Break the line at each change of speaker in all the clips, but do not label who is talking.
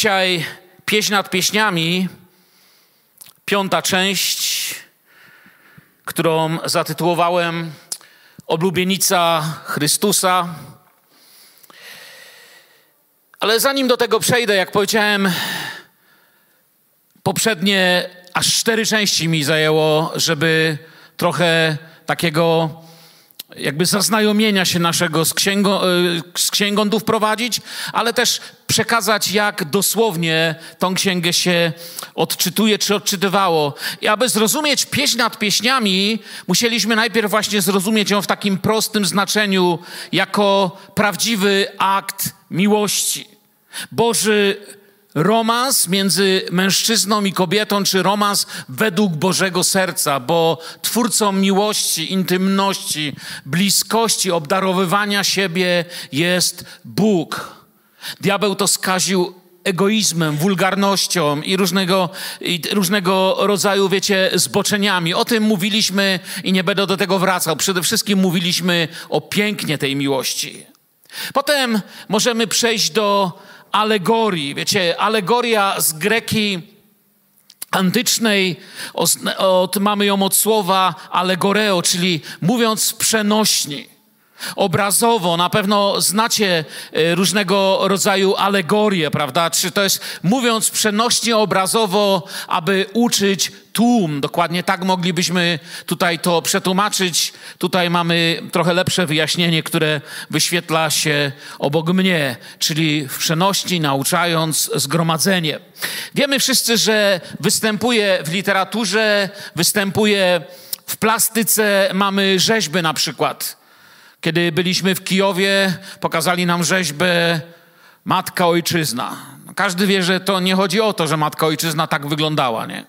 Dzisiaj pieśń nad pieśniami, piąta część, którą zatytułowałem Oblubienica Chrystusa. Ale zanim do tego przejdę, jak powiedziałem, poprzednie aż cztery części mi zajęło, żeby trochę takiego jakby zaznajomienia się naszego z księgą, e, z księgą tu wprowadzić, ale też przekazać, jak dosłownie tą księgę się odczytuje czy odczytywało. I aby zrozumieć pieśń nad pieśniami, musieliśmy najpierw właśnie zrozumieć ją w takim prostym znaczeniu, jako prawdziwy akt miłości. Boży romans między mężczyzną i kobietą, czy romans według Bożego serca, bo twórcą miłości, intymności, bliskości, obdarowywania siebie jest Bóg. Diabeł to skaził egoizmem, wulgarnością i różnego, i różnego rodzaju, wiecie, zboczeniami. O tym mówiliśmy i nie będę do tego wracał. Przede wszystkim mówiliśmy o pięknie tej miłości. Potem możemy przejść do alegorii. Wiecie, alegoria z greki antycznej, od, mamy ją od słowa allegoreo, czyli mówiąc przenośni. Obrazowo na pewno znacie e, różnego rodzaju alegorie, prawda? Czy to jest mówiąc przenośnie obrazowo, aby uczyć tłum. Dokładnie tak moglibyśmy tutaj to przetłumaczyć. Tutaj mamy trochę lepsze wyjaśnienie, które wyświetla się obok mnie, czyli w przenośni nauczając zgromadzenie. Wiemy wszyscy, że występuje w literaturze, występuje w plastyce, mamy rzeźby na przykład. Kiedy byliśmy w Kijowie, pokazali nam rzeźbę Matka Ojczyzna. Każdy wie, że to nie chodzi o to, że Matka Ojczyzna tak wyglądała, nie?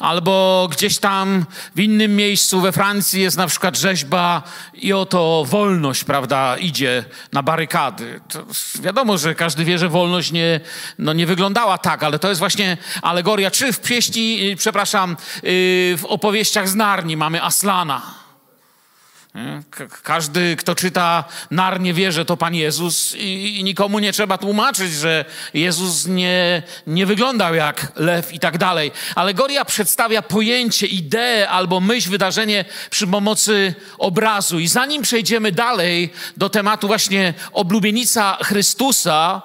Albo gdzieś tam w innym miejscu we Francji jest na przykład rzeźba i oto wolność, prawda, idzie na barykady. To wiadomo, że każdy wie, że wolność nie, no nie wyglądała tak, ale to jest właśnie alegoria. Czy w pieśni, przepraszam, y, w opowieściach z Narni mamy Aslana każdy, kto czyta Narnię, wie, że to Pan Jezus i, nikomu nie trzeba tłumaczyć, że Jezus nie, nie wyglądał jak lew i tak dalej. Alegoria przedstawia pojęcie, ideę albo myśl, wydarzenie przy pomocy obrazu. I zanim przejdziemy dalej do tematu właśnie oblubienica Chrystusa,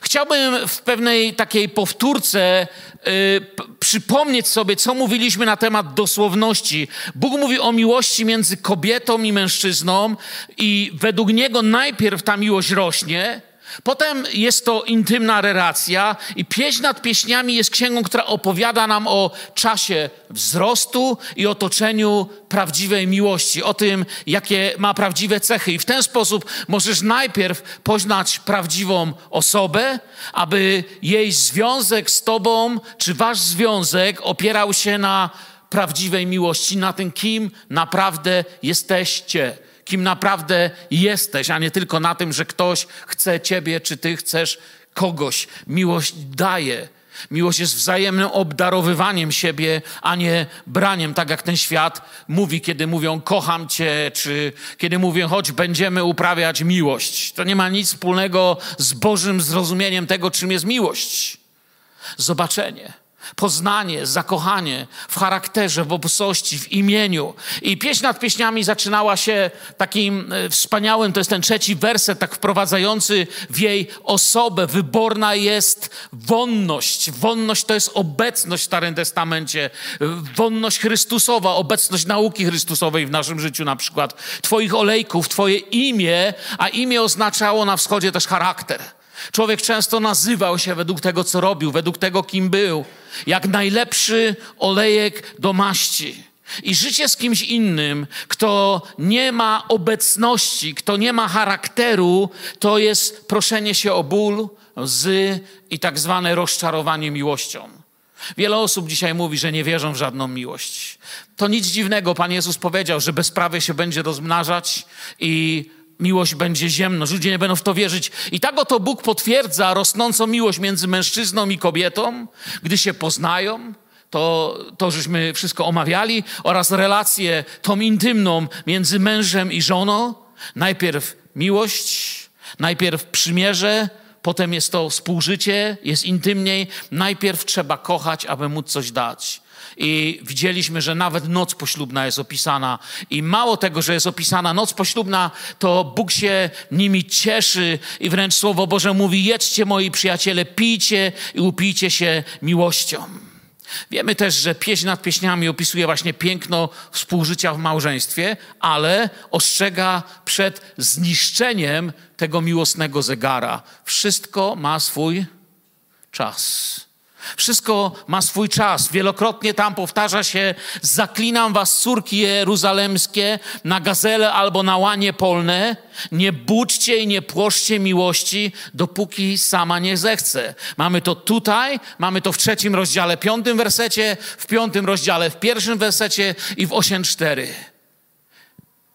Chciałbym w pewnej takiej powtórce y, przypomnieć sobie, co mówiliśmy na temat dosłowności. Bóg mówi o miłości między kobietą i mężczyzną, i według niego najpierw ta miłość rośnie, Potem jest to intymna relacja i pieśń nad pieśniami jest księgą, która opowiada nam o czasie wzrostu i otoczeniu prawdziwej miłości, o tym, jakie ma prawdziwe cechy. I w ten sposób możesz najpierw poznać prawdziwą osobę, aby jej związek z tobą, czy wasz związek opierał się na prawdziwej miłości, na tym, kim naprawdę jesteście kim naprawdę jesteś, a nie tylko na tym, że ktoś chce ciebie, czy ty chcesz kogoś. Miłość daje. Miłość jest wzajemnym obdarowywaniem siebie, a nie braniem, tak jak ten świat mówi, kiedy mówią kocham cię, czy kiedy mówią chodź, będziemy uprawiać miłość. To nie ma nic wspólnego z Bożym zrozumieniem tego, czym jest miłość. Zobaczenie poznanie, zakochanie w charakterze, w obcości, w imieniu. I pieśń nad pieśniami zaczynała się takim e, wspaniałym, to jest ten trzeci werset, tak wprowadzający w jej osobę. Wyborna jest wonność. Wonność to jest obecność w Starym Testamencie. Wonność Chrystusowa, obecność nauki Chrystusowej w naszym życiu na przykład. Twoich olejków, Twoje imię, a imię oznaczało na wschodzie też charakter. Człowiek często nazywał się według tego, co robił, według tego, kim był, jak najlepszy olejek do maści. I życie z kimś innym, kto nie ma obecności, kto nie ma charakteru, to jest proszenie się o ból, łzy i tak zwane rozczarowanie miłością. Wiele osób dzisiaj mówi, że nie wierzą w żadną miłość. To nic dziwnego. Pan Jezus powiedział, że bezprawie się będzie rozmnażać i miłość będzie ziemna, ludzie nie będą w to wierzyć. I tak oto Bóg potwierdza rosnącą miłość między mężczyzną i kobietą, gdy się poznają. To, to żeśmy wszystko omawiali, oraz relację tą intymną między mężem i żoną. Najpierw miłość, najpierw przymierze, potem jest to współżycie, jest intymniej. Najpierw trzeba kochać, aby móc coś dać. I widzieliśmy, że nawet noc poślubna jest opisana. I mało tego, że jest opisana noc poślubna, to Bóg się nimi cieszy i wręcz Słowo Boże mówi: Jedźcie, moi przyjaciele, pijcie i upijcie się miłością. Wiemy też, że pieśń nad pieśniami opisuje właśnie piękno współżycia w małżeństwie, ale ostrzega przed zniszczeniem tego miłosnego zegara. Wszystko ma swój czas. Wszystko ma swój czas. Wielokrotnie tam powtarza się: Zaklinam was, córki jeruzalemskie, na gazele albo na łanie polne. Nie budźcie i nie płoszcie miłości, dopóki sama nie zechce. Mamy to tutaj, mamy to w trzecim rozdziale, piątym wersecie, w piątym rozdziale, w pierwszym wersecie i w osiem cztery.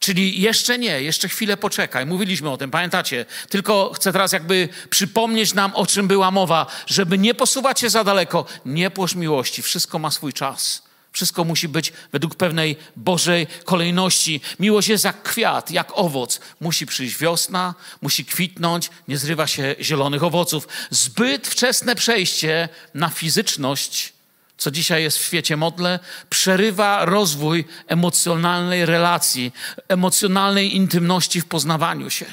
Czyli jeszcze nie, jeszcze chwilę poczekaj. Mówiliśmy o tym, pamiętacie? Tylko chcę teraz jakby przypomnieć nam, o czym była mowa, żeby nie posuwać się za daleko. Nie płosz miłości, wszystko ma swój czas. Wszystko musi być według pewnej Bożej kolejności. Miłość jest jak kwiat, jak owoc. Musi przyjść wiosna, musi kwitnąć, nie zrywa się zielonych owoców. Zbyt wczesne przejście na fizyczność co dzisiaj jest w świecie modle, przerywa rozwój emocjonalnej relacji, emocjonalnej intymności w poznawaniu się.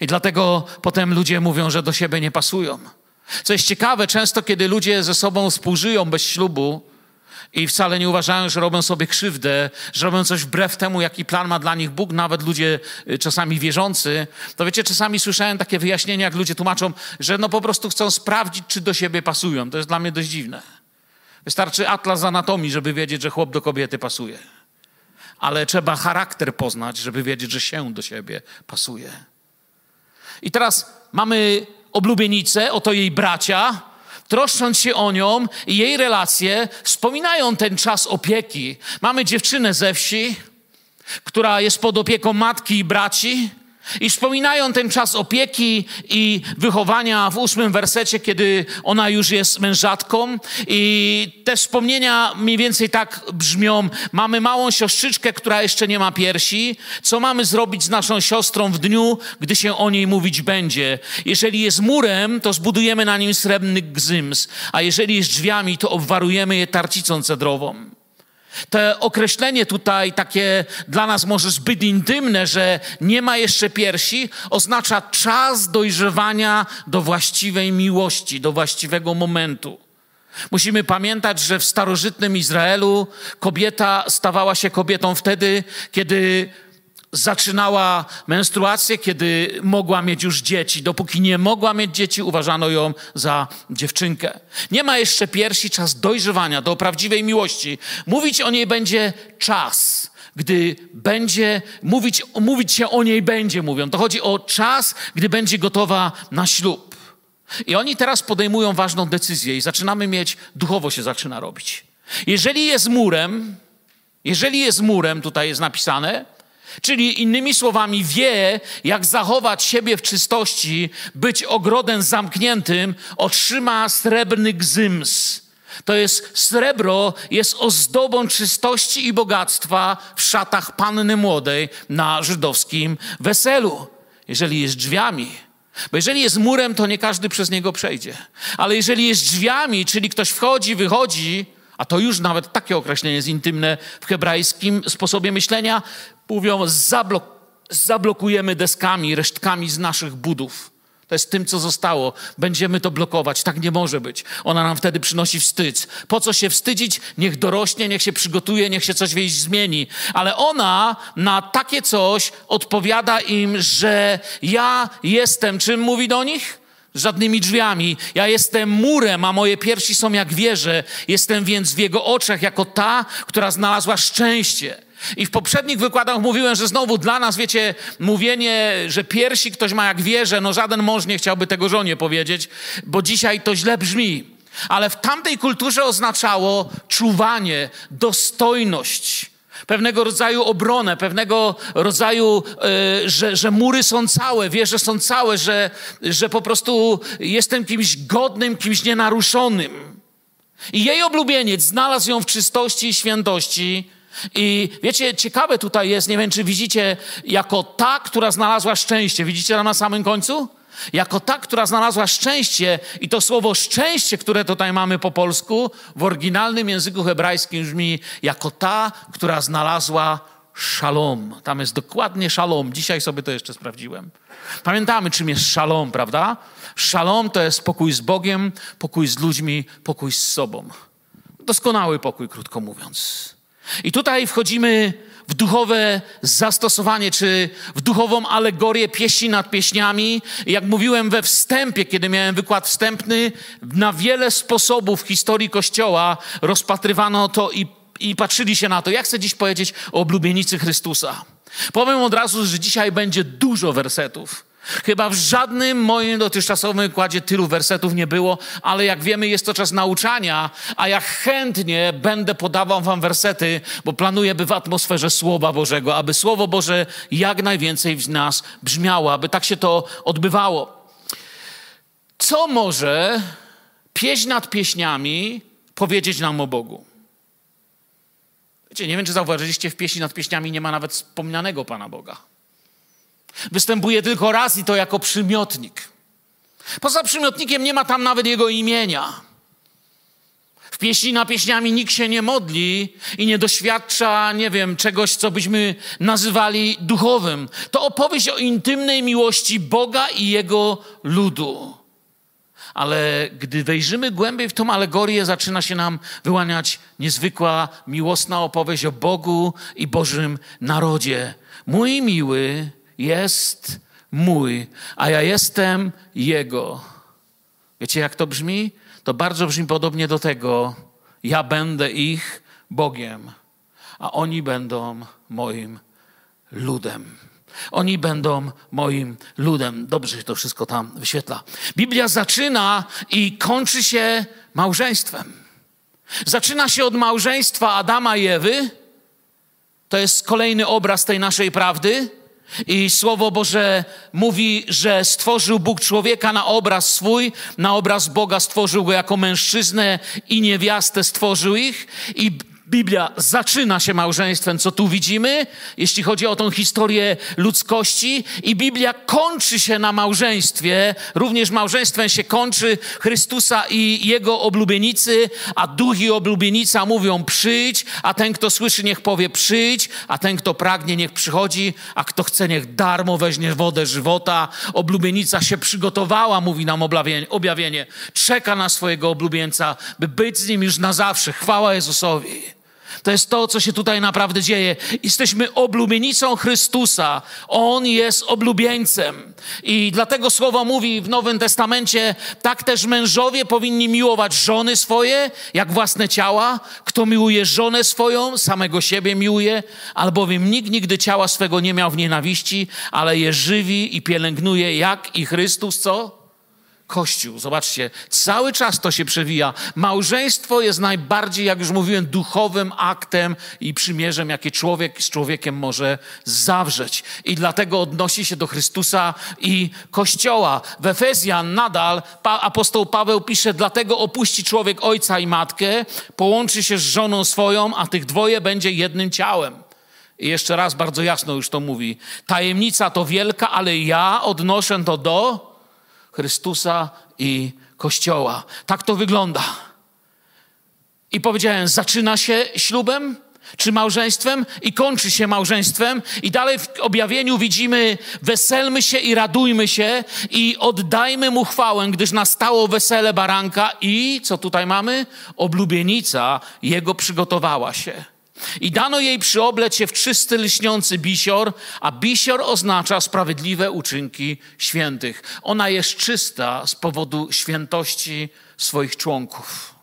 I dlatego potem ludzie mówią, że do siebie nie pasują. Co jest ciekawe, często kiedy ludzie ze sobą współżyją bez ślubu i wcale nie uważają, że robią sobie krzywdę, że robią coś wbrew temu, jaki plan ma dla nich Bóg, nawet ludzie y, czasami wierzący, to wiecie, czasami słyszałem takie wyjaśnienia, jak ludzie tłumaczą, że no po prostu chcą sprawdzić, czy do siebie pasują. To jest dla mnie dość dziwne. Wystarczy atlas anatomii, żeby wiedzieć, że chłop do kobiety pasuje. Ale trzeba charakter poznać, żeby wiedzieć, że się do siebie pasuje. I teraz mamy oblubienicę, oto jej bracia, troszcząc się o nią i jej relacje, wspominają ten czas opieki. Mamy dziewczynę ze wsi, która jest pod opieką matki i braci, i wspominają ten czas opieki i wychowania w ósmym wersecie, kiedy ona już jest mężatką. I te wspomnienia mniej więcej tak brzmią. Mamy małą siostrzyczkę, która jeszcze nie ma piersi. Co mamy zrobić z naszą siostrą w dniu, gdy się o niej mówić będzie? Jeżeli jest murem, to zbudujemy na nim srebrny gzyms, a jeżeli jest drzwiami, to obwarujemy je tarcicą cedrową. To określenie tutaj, takie dla nas może zbyt intymne, że nie ma jeszcze piersi, oznacza czas dojrzewania do właściwej miłości, do właściwego momentu. Musimy pamiętać, że w starożytnym Izraelu kobieta stawała się kobietą wtedy, kiedy zaczynała menstruację, kiedy mogła mieć już dzieci. Dopóki nie mogła mieć dzieci, uważano ją za dziewczynkę. Nie ma jeszcze piersi, czas dojrzewania do prawdziwej miłości. Mówić o niej będzie czas. Gdy będzie, mówić, mówić się o niej będzie, mówią. To chodzi o czas, gdy będzie gotowa na ślub. I oni teraz podejmują ważną decyzję i zaczynamy mieć, duchowo się zaczyna robić. Jeżeli jest murem, jeżeli jest murem, tutaj jest napisane, Czyli innymi słowami, wie, jak zachować siebie w czystości, być ogrodem zamkniętym, otrzyma srebrny gzyms. To jest srebro, jest ozdobą czystości i bogactwa w szatach panny młodej na żydowskim weselu. Jeżeli jest drzwiami, bo jeżeli jest murem, to nie każdy przez niego przejdzie. Ale jeżeli jest drzwiami, czyli ktoś wchodzi, wychodzi, a to już nawet takie określenie jest intymne w hebrajskim sposobie myślenia, mówią, zablok zablokujemy deskami, resztkami z naszych budów. To jest tym, co zostało. Będziemy to blokować. Tak nie może być. Ona nam wtedy przynosi wstyd. Po co się wstydzić? Niech dorośnie, niech się przygotuje, niech się coś wieść zmieni. Ale ona na takie coś odpowiada im, że ja jestem. Czym mówi do nich? żadnymi drzwiami. Ja jestem murem, a moje piersi są jak wieże. Jestem więc w jego oczach jako ta, która znalazła szczęście. I w poprzednich wykładach mówiłem, że znowu dla nas, wiecie, mówienie, że piersi ktoś ma jak wieże, no żaden mąż nie chciałby tego żonie powiedzieć, bo dzisiaj to źle brzmi. Ale w tamtej kulturze oznaczało czuwanie, dostojność pewnego rodzaju obronę, pewnego rodzaju, y, że, że mury są całe, wieże są całe, że, że po prostu jestem kimś godnym, kimś nienaruszonym. I jej oblubieniec znalazł ją w czystości i świętości, i wiecie, ciekawe tutaj jest, nie wiem czy widzicie, jako ta, która znalazła szczęście. Widzicie tam na samym końcu? Jako ta, która znalazła szczęście, i to słowo szczęście, które tutaj mamy po polsku, w oryginalnym języku hebrajskim brzmi jako ta, która znalazła szalom. Tam jest dokładnie szalom. Dzisiaj sobie to jeszcze sprawdziłem. Pamiętamy, czym jest szalom, prawda? Szalom to jest pokój z Bogiem, pokój z ludźmi, pokój z sobą. Doskonały pokój, krótko mówiąc. I tutaj wchodzimy w duchowe zastosowanie, czy w duchową alegorię pieśni nad pieśniami. Jak mówiłem we wstępie, kiedy miałem wykład wstępny, na wiele sposobów w historii Kościoła rozpatrywano to i, i patrzyli się na to. Ja chcę dziś powiedzieć o oblubienicy Chrystusa. Powiem od razu, że dzisiaj będzie dużo wersetów. Chyba w żadnym moim dotychczasowym wykładzie tylu wersetów nie było, ale jak wiemy, jest to czas nauczania, a ja chętnie będę podawał wam wersety, bo planuję, by w atmosferze Słowa Bożego, aby Słowo Boże jak najwięcej w nas brzmiało, aby tak się to odbywało. Co może pieśń nad pieśniami powiedzieć nam o Bogu? Wiecie, nie wiem, czy zauważyliście, w pieśni nad pieśniami nie ma nawet wspomnianego Pana Boga. Występuje tylko raz i to jako przymiotnik. Poza przymiotnikiem nie ma tam nawet jego imienia. W pieśni na pieśniami nikt się nie modli i nie doświadcza, nie wiem, czegoś, co byśmy nazywali duchowym. To opowieść o intymnej miłości Boga i Jego ludu. Ale gdy wejrzymy głębiej w tą alegorię, zaczyna się nam wyłaniać niezwykła, miłosna opowieść o Bogu i Bożym narodzie. Mój miły, jest mój, a ja jestem Jego. Wiecie, jak to brzmi? To bardzo brzmi podobnie do tego: Ja będę ich Bogiem, a oni będą moim ludem. Oni będą moim ludem. Dobrze się to wszystko tam wyświetla. Biblia zaczyna i kończy się małżeństwem. Zaczyna się od małżeństwa Adama i Ewy. To jest kolejny obraz tej naszej prawdy. I Słowo Boże mówi, że stworzył Bóg człowieka na obraz swój, na obraz Boga stworzył go jako mężczyznę i niewiastę stworzył ich. I Biblia zaczyna się małżeństwem, co tu widzimy, jeśli chodzi o tą historię ludzkości, i Biblia kończy się na małżeństwie. Również małżeństwem się kończy Chrystusa i jego oblubienicy, a duch i oblubienica mówią przyjdź, a ten, kto słyszy, niech powie przyjdź, a ten, kto pragnie, niech przychodzi, a kto chce, niech darmo weźmie wodę żywota. Oblubienica się przygotowała, mówi nam objawienie. Czeka na swojego oblubieńca, by być z nim już na zawsze. Chwała Jezusowi. To jest to, co się tutaj naprawdę dzieje. Jesteśmy oblubienicą Chrystusa. On jest oblubieńcem. I dlatego słowo mówi w Nowym Testamencie, tak też mężowie powinni miłować żony swoje, jak własne ciała. Kto miłuje żonę swoją, samego siebie miłuje, albowiem nikt nigdy ciała swego nie miał w nienawiści, ale je żywi i pielęgnuje, jak i Chrystus, co? Kościół. Zobaczcie, cały czas to się przewija. Małżeństwo jest najbardziej, jak już mówiłem, duchowym aktem i przymierzem, jakie człowiek z człowiekiem może zawrzeć. I dlatego odnosi się do Chrystusa i Kościoła. W Efezjan nadal pa, apostoł Paweł pisze, dlatego opuści człowiek ojca i matkę, połączy się z żoną swoją, a tych dwoje będzie jednym ciałem. I jeszcze raz bardzo jasno już to mówi. Tajemnica to wielka, ale ja odnoszę to do Chrystusa i Kościoła. Tak to wygląda. I powiedziałem, zaczyna się ślubem, czy małżeństwem i kończy się małżeństwem. I dalej w objawieniu widzimy, weselmy się i radujmy się i oddajmy mu chwałę, gdyż nastało wesele baranka i, co tutaj mamy? Oblubienica jego przygotowała się. I dano jej przyobleć się w czysty, lśniący bisior, a bisior oznacza sprawiedliwe uczynki świętych. Ona jest czysta z powodu świętości swoich członków.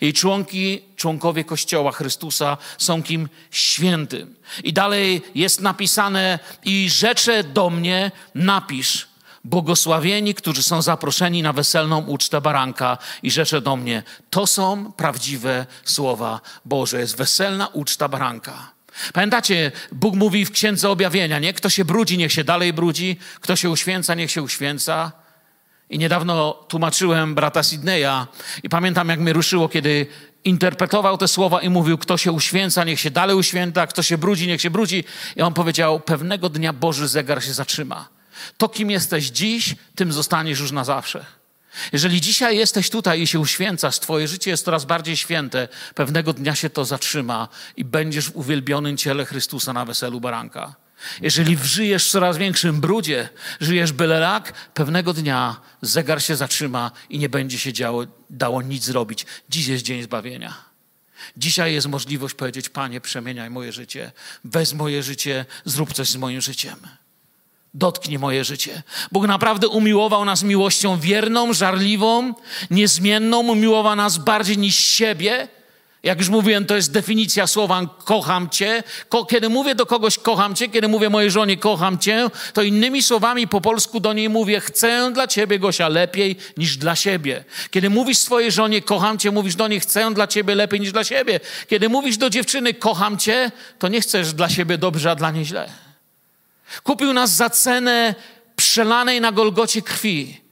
Jej członki, członkowie Kościoła Chrystusa są kim świętym. I dalej jest napisane: I rzecze do mnie napisz, Błogosławieni, którzy są zaproszeni na weselną ucztę baranka i rzecze do mnie. To są prawdziwe słowa Boże. Jest weselna uczta baranka. Pamiętacie, Bóg mówi w Księdze Objawienia, nie? Kto się brudzi, niech się dalej brudzi. Kto się uświęca, niech się uświęca. I niedawno tłumaczyłem brata Sidneya i pamiętam, jak mnie ruszyło, kiedy interpretował te słowa i mówił, kto się uświęca, niech się dalej uświęca, kto się brudzi, niech się brudzi. I on powiedział, pewnego dnia Boży zegar się zatrzyma. To, kim jesteś dziś, tym zostaniesz już na zawsze. Jeżeli dzisiaj jesteś tutaj i się uświęcasz, Twoje życie jest coraz bardziej święte, pewnego dnia się to zatrzyma i będziesz w uwielbionym ciele Chrystusa na weselu baranka. Jeżeli żyjesz w coraz większym brudzie, żyjesz byle pewnego dnia zegar się zatrzyma i nie będzie się działo, dało nic zrobić. Dziś jest dzień zbawienia. Dzisiaj jest możliwość powiedzieć: Panie, przemieniaj moje życie, weź moje życie, zrób coś z moim życiem. Dotknij moje życie. Bóg naprawdę umiłował nas miłością wierną, żarliwą, niezmienną, umiłował nas bardziej niż siebie jak już mówiłem, to jest definicja słowa kocham cię. Ko kiedy mówię do kogoś kocham cię, kiedy mówię mojej żonie kocham cię, to innymi słowami po polsku do niej mówię chcę dla ciebie, Gosia, lepiej niż dla siebie. Kiedy mówisz swojej żonie kocham cię, mówisz do niej chcę dla ciebie lepiej niż dla siebie. Kiedy mówisz do dziewczyny kocham cię, to nie chcesz dla siebie dobrze, a dla niej źle. Kupił nas za cenę przelanej na Golgocie krwi.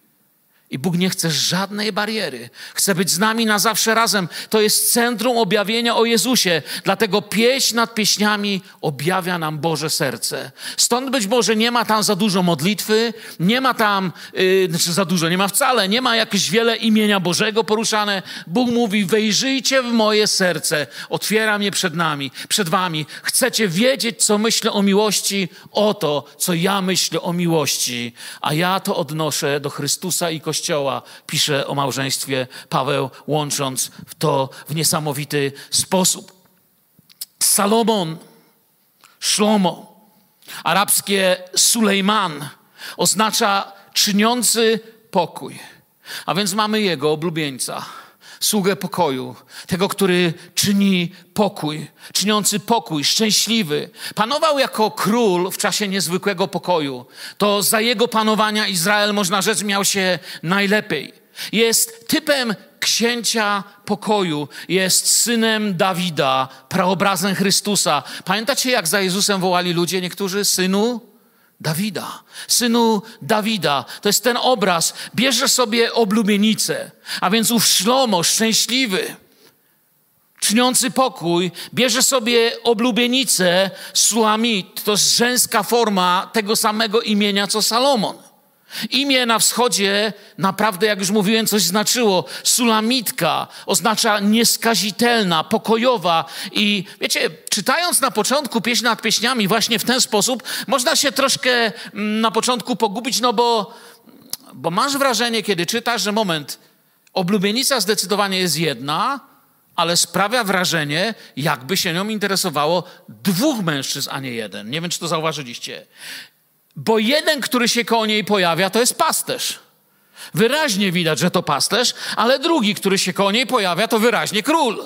I Bóg nie chce żadnej bariery. Chce być z nami na zawsze razem. To jest centrum objawienia o Jezusie. Dlatego pieśń nad pieśniami objawia nam Boże serce. Stąd być może nie ma tam za dużo modlitwy, nie ma tam, yy, znaczy za dużo, nie ma wcale, nie ma jakieś wiele imienia Bożego poruszane. Bóg mówi, wejrzyjcie w moje serce. Otwieram je przed nami, przed wami. Chcecie wiedzieć, co myślę o miłości? Oto, co ja myślę o miłości. A ja to odnoszę do Chrystusa i Kościoła Kościoła pisze o małżeństwie Paweł, łącząc to w niesamowity sposób. Salomon, Szlomo, arabskie Sulejman oznacza czyniący pokój. A więc mamy jego oblubieńca sługę pokoju, tego, który czyni pokój, czyniący pokój, szczęśliwy. Panował jako król w czasie niezwykłego pokoju. To za jego panowania Izrael, można rzec, miał się najlepiej. Jest typem księcia pokoju, jest synem Dawida, praobrazem Chrystusa. Pamiętacie, jak za Jezusem wołali ludzie niektórzy? Synu Dawida, synu Dawida. To jest ten obraz. Bierze sobie oblubienicę, a więc ów szlomo, szczęśliwy, czyniący pokój, bierze sobie oblubienicę Sulamit. To jest żeńska forma tego samego imienia, co Salomon. Imię na wschodzie naprawdę, jak już mówiłem, coś znaczyło. Sulamitka oznacza nieskazitelna, pokojowa. I wiecie, czytając na początku pieśń nad pieśniami właśnie w ten sposób, można się troszkę mm, na początku pogubić, no bo, bo masz wrażenie, kiedy czytasz, że moment, oblubienica zdecydowanie jest jedna, ale sprawia wrażenie, jakby się nią interesowało dwóch mężczyzn, a nie jeden. Nie wiem, czy to zauważyliście. Bo jeden, który się koło niej pojawia, to jest pasterz. Wyraźnie widać, że to pasterz, ale drugi, który się koło niej pojawia, to wyraźnie król.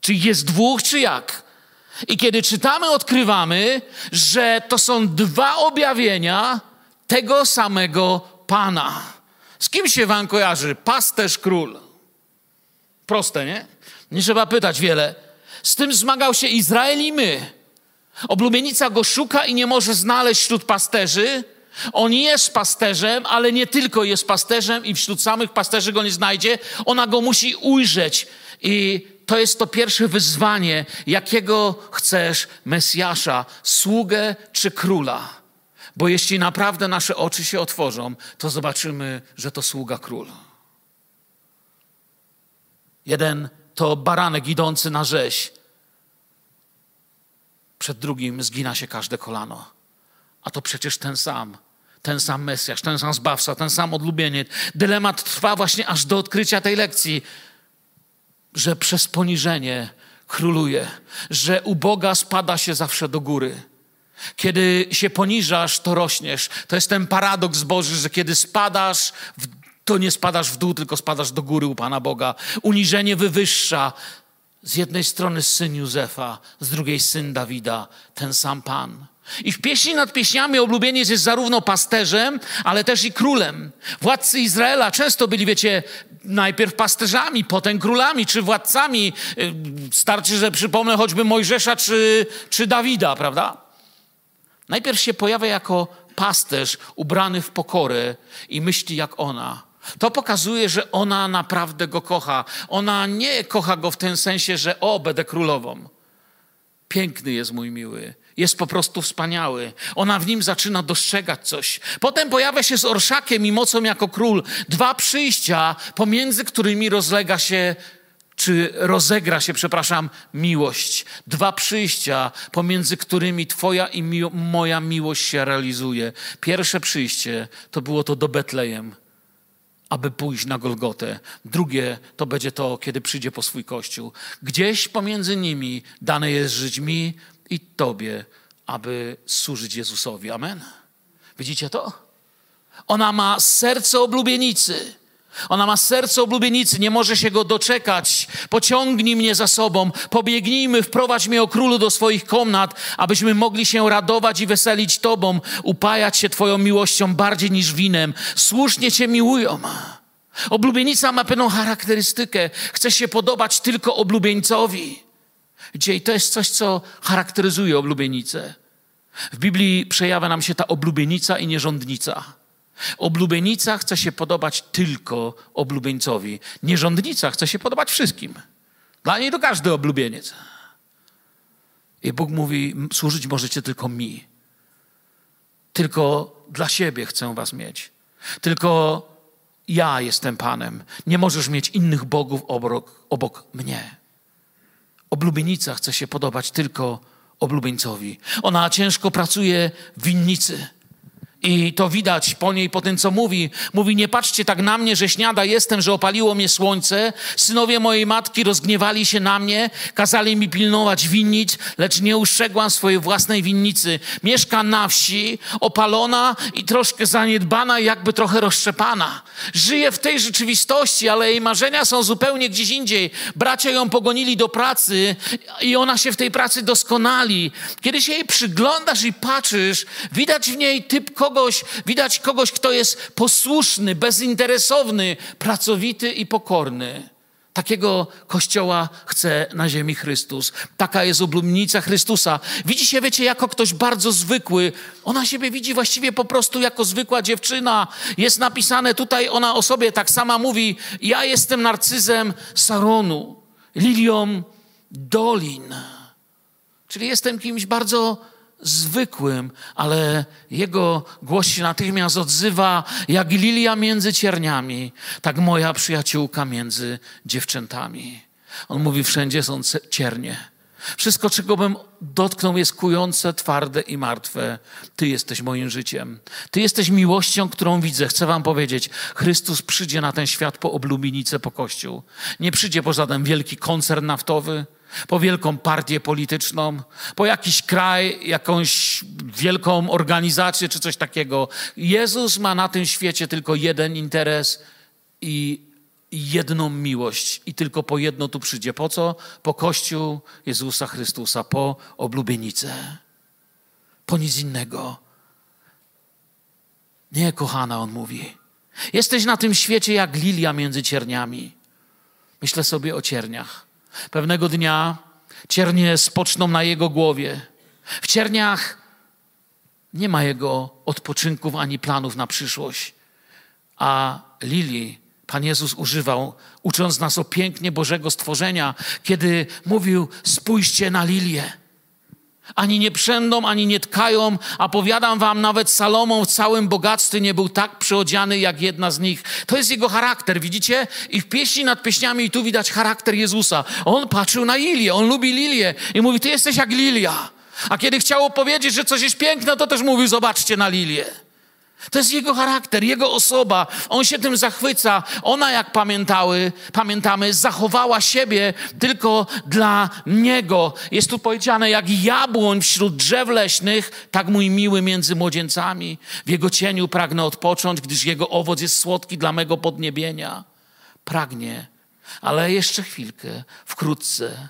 Czy jest dwóch, czy jak? I kiedy czytamy, odkrywamy, że to są dwa objawienia tego samego Pana. Z kim się wam kojarzy? Pasterz, król. Proste, nie? Nie trzeba pytać wiele. Z tym zmagał się Izrael i my. Oblubienica go szuka i nie może znaleźć wśród pasterzy. On jest pasterzem, ale nie tylko jest pasterzem i wśród samych pasterzy go nie znajdzie. Ona go musi ujrzeć. I to jest to pierwsze wyzwanie, jakiego chcesz Mesjasza, sługę czy króla. Bo jeśli naprawdę nasze oczy się otworzą, to zobaczymy, że to sługa król. Jeden to baranek idący na rzeź przed drugim zgina się każde kolano. A to przecież ten sam, ten sam Mesjasz, ten sam Zbawca, ten sam odlubieniec. Dylemat trwa właśnie aż do odkrycia tej lekcji, że przez poniżenie króluje, że u Boga spada się zawsze do góry. Kiedy się poniżasz, to rośniesz. To jest ten paradoks Boży, że kiedy spadasz, to nie spadasz w dół, tylko spadasz do góry u Pana Boga. Uniżenie wywyższa, z jednej strony syn Józefa, z drugiej syn Dawida, ten sam Pan. I w pieśni nad pieśniami oblubieniec jest zarówno pasterzem, ale też i królem. Władcy Izraela często byli, wiecie, najpierw pasterzami, potem królami czy władcami. Y, starczy, że przypomnę choćby Mojżesza czy, czy Dawida, prawda? Najpierw się pojawia jako pasterz ubrany w pokorę i myśli jak ona. To pokazuje, że ona naprawdę go kocha. Ona nie kocha go w tym sensie, że o, będę królową. Piękny jest mój miły, jest po prostu wspaniały. Ona w nim zaczyna dostrzegać coś. Potem pojawia się z orszakiem i mocą jako król. Dwa przyjścia, pomiędzy którymi rozlega się, czy rozegra się, przepraszam, miłość. Dwa przyjścia, pomiędzy którymi Twoja i mi moja miłość się realizuje. Pierwsze przyjście to było to do Betlejem aby pójść na Golgotę. Drugie to będzie to, kiedy przyjdzie po swój kościół. Gdzieś pomiędzy nimi dane jest żyć mi i Tobie, aby służyć Jezusowi. Amen. Widzicie to? Ona ma serce oblubienicy. Ona ma serce oblubienicy, nie może się go doczekać. Pociągnij mnie za sobą, pobiegnijmy, wprowadź mnie o królu do swoich komnat, abyśmy mogli się radować i weselić Tobą, upajać się Twoją miłością bardziej niż winem. Słusznie Cię miłują. Oblubienica ma pewną charakterystykę. Chce się podobać tylko oblubieńcowi. Dzisiaj to jest coś, co charakteryzuje oblubienicę. W Biblii przejawia nam się ta oblubienica i nierządnica. Oblubienica chce się podobać tylko oblubieńcowi. Nierządnica chce się podobać wszystkim. Dla niej to każdy oblubieniec. I Bóg mówi: służyć możecie tylko mi. Tylko dla siebie chcę was mieć. Tylko ja jestem Panem. Nie możesz mieć innych bogów obok, obok mnie. Oblubienica chce się podobać tylko oblubieńcowi. Ona ciężko pracuje w winnicy. I to widać po niej, po tym, co mówi. Mówi, nie patrzcie tak na mnie, że śniada jestem, że opaliło mnie słońce. Synowie mojej matki rozgniewali się na mnie, kazali mi pilnować winnic, lecz nie uszczegłam swojej własnej winnicy. Mieszka na wsi, opalona i troszkę zaniedbana, jakby trochę rozszczepana. Żyje w tej rzeczywistości, ale jej marzenia są zupełnie gdzieś indziej. Bracia ją pogonili do pracy i ona się w tej pracy doskonali. Kiedy się jej przyglądasz i patrzysz, widać w niej typ kogoś, kogoś, widać kogoś, kto jest posłuszny, bezinteresowny, pracowity i pokorny. Takiego kościoła chce na ziemi Chrystus. Taka jest oblubnica Chrystusa. Widzi się, wiecie, jako ktoś bardzo zwykły. Ona siebie widzi właściwie po prostu jako zwykła dziewczyna. Jest napisane tutaj, ona o sobie tak sama mówi: Ja jestem narcyzem Saronu, lilią dolin. Czyli jestem kimś bardzo zwykłym, ale jego głos się natychmiast odzywa, jak lilia między cierniami, tak moja przyjaciółka między dziewczętami. On mówi, wszędzie są ciernie. Wszystko, czego bym dotknął, jest kujące, twarde i martwe. Ty jesteś moim życiem. Ty jesteś miłością, którą widzę. Chcę Wam powiedzieć, Chrystus przyjdzie na ten świat po oblubienicę, po kościół. Nie przyjdzie po żaden wielki koncern naftowy po wielką partię polityczną, po jakiś kraj, jakąś wielką organizację czy coś takiego. Jezus ma na tym świecie tylko jeden interes i jedną miłość i tylko po jedno tu przyjdzie. Po co? Po Kościół Jezusa Chrystusa, po oblubienicę. Po nic innego. Nie, kochana, on mówi. Jesteś na tym świecie jak lilia między cierniami. Myślę sobie o cierniach. Pewnego dnia ciernie spoczną na jego głowie. W cierniach nie ma jego odpoczynków ani planów na przyszłość. A lilii Pan Jezus używał, ucząc nas o pięknie Bożego stworzenia, kiedy mówił: Spójrzcie na lilię. Ani nie przędą, ani nie tkają, a powiadam wam, nawet Salomon w całym bogactwie nie był tak przyodziany jak jedna z nich. To jest jego charakter, widzicie? I w pieśni nad pieśniami tu widać charakter Jezusa. On patrzył na lilię, on lubi lilię i mówi, ty jesteś jak lilia. A kiedy chciał powiedzieć, że coś jest piękne, to też mówił, zobaczcie na lilię. To jest jego charakter, jego osoba. On się tym zachwyca. Ona, jak pamiętały, pamiętamy, zachowała siebie tylko dla niego. Jest tu powiedziane, jak jabłoń wśród drzew leśnych, tak mój miły między młodzieńcami. W jego cieniu pragnę odpocząć, gdyż jego owoc jest słodki dla mego podniebienia. Pragnie, ale jeszcze chwilkę, wkrótce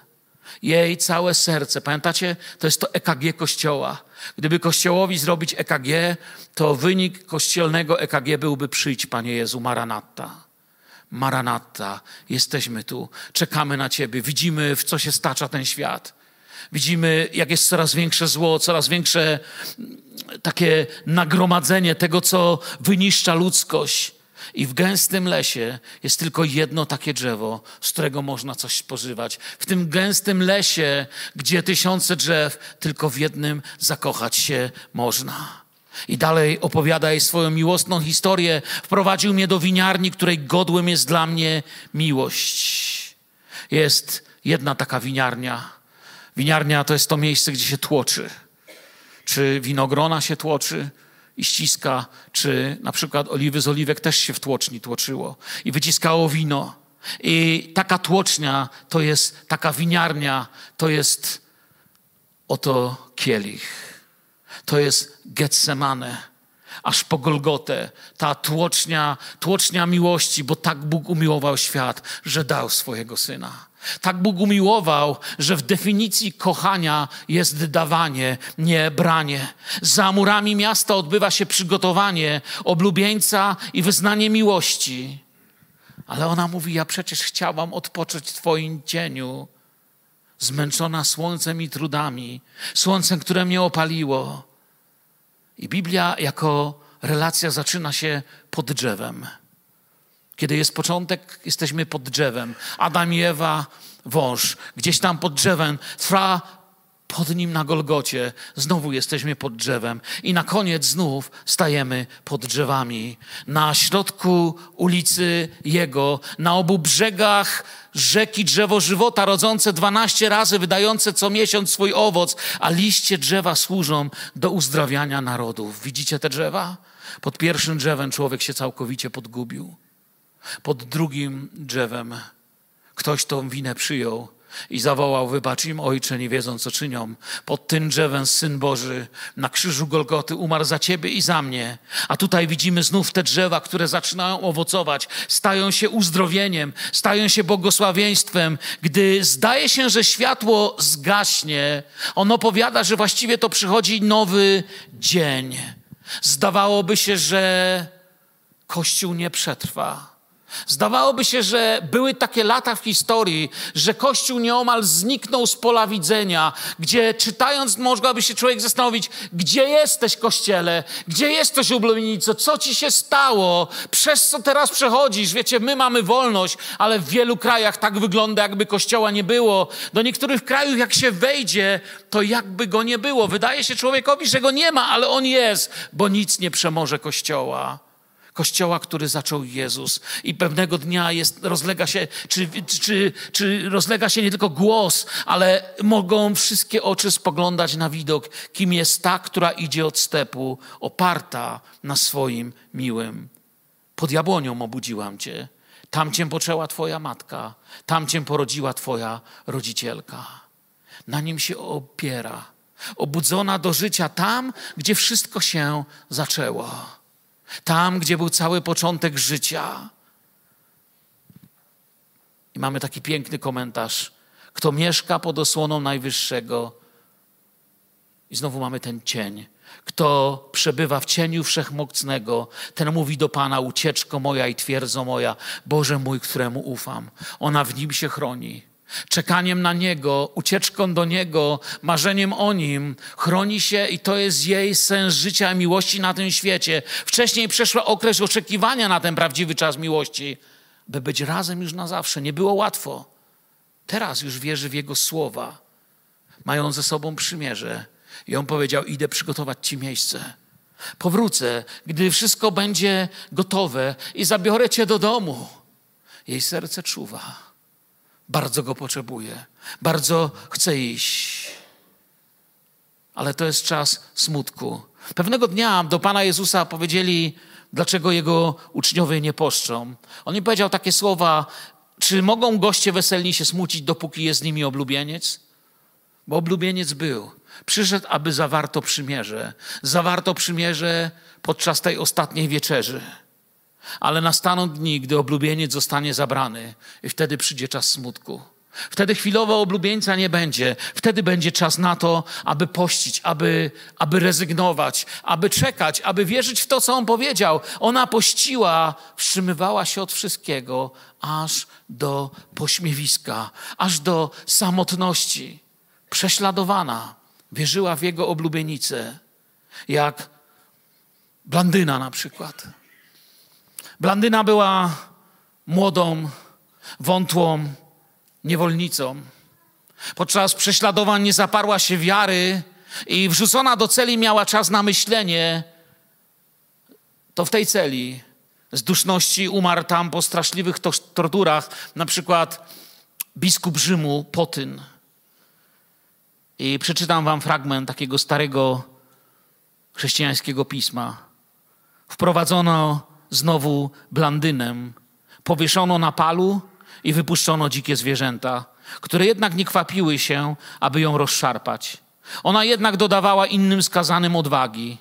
jej całe serce. Pamiętacie? To jest to EKG Kościoła. Gdyby Kościołowi zrobić EKG, to wynik kościelnego EKG byłby przyjdź, Panie Jezu, Maranatta. Maranatta, jesteśmy tu, czekamy na Ciebie, widzimy, w co się stacza ten świat. Widzimy, jak jest coraz większe zło, coraz większe takie nagromadzenie tego, co wyniszcza ludzkość. I w gęstym lesie jest tylko jedno takie drzewo, z którego można coś spożywać. W tym gęstym lesie, gdzie tysiące drzew, tylko w jednym zakochać się można. I dalej opowiada jej swoją miłosną historię. Wprowadził mnie do winiarni, której godłem jest dla mnie miłość. Jest jedna taka winiarnia. Winiarnia to jest to miejsce, gdzie się tłoczy. Czy winogrona się tłoczy, i ściska, czy na przykład oliwy z oliwek też się w tłoczni tłoczyło i wyciskało wino. I taka tłocznia to jest, taka winiarnia to jest oto kielich. To jest Getsemane, aż po Golgotę. Ta tłocznia, tłocznia miłości, bo tak Bóg umiłował świat, że dał swojego Syna. Tak Bóg umiłował, że w definicji kochania jest dawanie, nie branie. Za murami miasta odbywa się przygotowanie oblubieńca i wyznanie miłości. Ale ona mówi: Ja przecież chciałam odpocząć w Twoim cieniu, zmęczona słońcem i trudami, słońcem, które mnie opaliło. I Biblia jako relacja zaczyna się pod drzewem. Kiedy jest początek, jesteśmy pod drzewem. Adam i Ewa, wąż, gdzieś tam pod drzewem, trwa pod nim na Golgocie. Znowu jesteśmy pod drzewem. I na koniec znów stajemy pod drzewami. Na środku ulicy Jego, na obu brzegach rzeki drzewo żywota, rodzące dwanaście razy, wydające co miesiąc swój owoc, a liście drzewa służą do uzdrawiania narodów. Widzicie te drzewa? Pod pierwszym drzewem człowiek się całkowicie podgubił. Pod drugim drzewem ktoś tą winę przyjął i zawołał: Wybacz im, ojcze, nie wiedzą, co czynią. Pod tym drzewem syn Boży na krzyżu Golgoty umarł za ciebie i za mnie. A tutaj widzimy znów te drzewa, które zaczynają owocować, stają się uzdrowieniem, stają się błogosławieństwem. Gdy zdaje się, że światło zgaśnie, ono powiada, że właściwie to przychodzi nowy dzień. Zdawałoby się, że Kościół nie przetrwa Zdawałoby się, że były takie lata w historii, że Kościół nieomal zniknął z pola widzenia, gdzie czytając mogłaby się człowiek zastanowić, gdzie jesteś Kościele, gdzie jesteś ulubienico, co ci się stało, przez co teraz przechodzisz. Wiecie, my mamy wolność, ale w wielu krajach tak wygląda, jakby Kościoła nie było. Do niektórych krajów, jak się wejdzie, to jakby go nie było. Wydaje się człowiekowi, że go nie ma, ale on jest, bo nic nie przemoże Kościoła. Kościoła, który zaczął Jezus. I pewnego dnia jest, rozlega się, czy, czy, czy rozlega się nie tylko głos, ale mogą wszystkie oczy spoglądać na widok, kim jest ta, która idzie od stepu, oparta na swoim miłym. Pod jabłonią obudziłam cię. Tam cię poczęła twoja matka, tam cię porodziła twoja rodzicielka. Na nim się opiera. Obudzona do życia tam, gdzie wszystko się zaczęło. Tam, gdzie był cały początek życia. I mamy taki piękny komentarz. Kto mieszka pod osłoną Najwyższego, i znowu mamy ten cień. Kto przebywa w cieniu wszechmocnego, ten mówi do Pana: Ucieczko moja i twierdzo moja, Boże mój, któremu ufam. Ona w nim się chroni czekaniem na Niego, ucieczką do Niego, marzeniem o Nim, chroni się i to jest jej sens życia i miłości na tym świecie. Wcześniej przeszła okres oczekiwania na ten prawdziwy czas miłości, by być razem już na zawsze. Nie było łatwo. Teraz już wierzy w Jego słowa. Mają ze sobą przymierze. I on powiedział: Idę przygotować Ci miejsce. Powrócę, gdy wszystko będzie gotowe i zabiorę Cię do domu. Jej serce czuwa. Bardzo go potrzebuje, bardzo chce iść. Ale to jest czas smutku. Pewnego dnia do Pana Jezusa powiedzieli, dlaczego jego uczniowie nie poszczą. On mi powiedział takie słowa: Czy mogą goście weselni się smucić, dopóki jest z nimi oblubieniec? Bo oblubieniec był. Przyszedł, aby zawarto przymierze. Zawarto przymierze podczas tej ostatniej wieczerzy. Ale nastaną dni, gdy oblubieniec zostanie zabrany, i wtedy przyjdzie czas smutku. Wtedy chwilowo oblubieńca nie będzie. Wtedy będzie czas na to, aby pościć, aby, aby rezygnować, aby czekać, aby wierzyć w to, co on powiedział. Ona pościła, wstrzymywała się od wszystkiego, aż do pośmiewiska, aż do samotności. Prześladowana, wierzyła w jego oblubienicę, jak Blandyna na przykład. Blandyna była młodą, wątłą niewolnicą. Podczas prześladowań nie zaparła się wiary i wrzucona do celi miała czas na myślenie. To w tej celi z duszności umarł tam po straszliwych torturach, na przykład biskup Rzymu Potyn. I przeczytam wam fragment takiego starego chrześcijańskiego pisma. Wprowadzono znowu blandynem, powieszono na palu i wypuszczono dzikie zwierzęta, które jednak nie kwapiły się, aby ją rozszarpać. Ona jednak dodawała innym skazanym odwagi.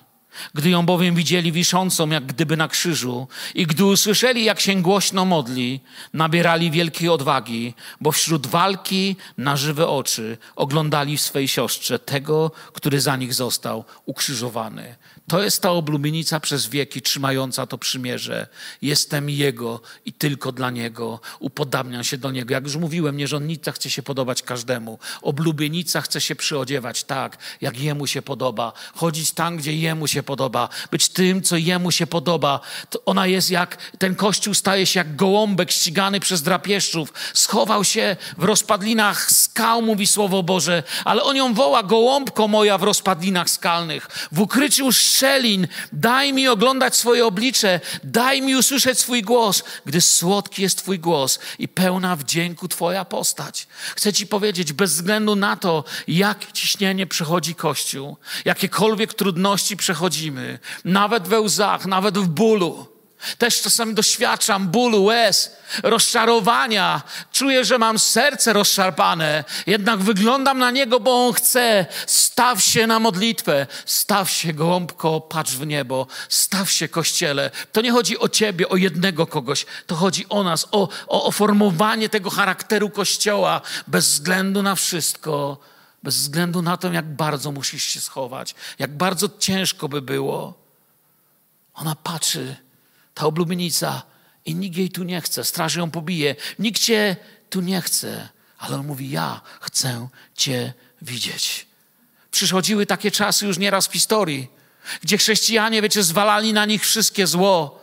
Gdy ją bowiem widzieli wiszącą, jak gdyby na krzyżu, i gdy usłyszeli, jak się głośno modli, nabierali wielkiej odwagi, bo wśród walki na żywe oczy oglądali w swej siostrze tego, który za nich został ukrzyżowany. To jest ta oblubienica przez wieki trzymająca to przymierze. Jestem Jego i tylko dla Niego. Upodabniam się do Niego. Jak już mówiłem, nierządnica chce się podobać każdemu. Oblubienica chce się przyodziewać tak, jak Jemu się podoba. Chodzić tam, gdzie Jemu się podoba. Być tym, co Jemu się podoba. To ona jest jak, ten kościół staje się jak gołąbek ścigany przez drapieżców. Schował się w rozpadlinach skał, mówi Słowo Boże, ale on ją woła, gołąbko moja w rozpadlinach skalnych. W ukryciu szczelin. Daj mi oglądać swoje oblicze, daj mi usłyszeć swój głos, gdy słodki jest Twój głos i pełna wdzięku Twoja postać. Chcę Ci powiedzieć, bez względu na to, jak ciśnienie przechodzi Kościół, jakiekolwiek trudności przechodzimy, nawet we łzach, nawet w bólu, też czasami doświadczam bólu, łez, rozczarowania. Czuję, że mam serce rozszarpane, jednak wyglądam na niego, bo on chce. Staw się na modlitwę, staw się gołąbko, patrz w niebo, staw się kościele. To nie chodzi o ciebie, o jednego kogoś, to chodzi o nas, o, o, o formowanie tego charakteru kościoła bez względu na wszystko, bez względu na to, jak bardzo musisz się schować, jak bardzo ciężko by było. Ona patrzy ta oblubienica i nikt jej tu nie chce. Straż ją pobije. Nikt cię tu nie chce. Ale on mówi, ja chcę cię widzieć. Przychodziły takie czasy już nieraz w historii, gdzie chrześcijanie, wiecie, zwalali na nich wszystkie zło.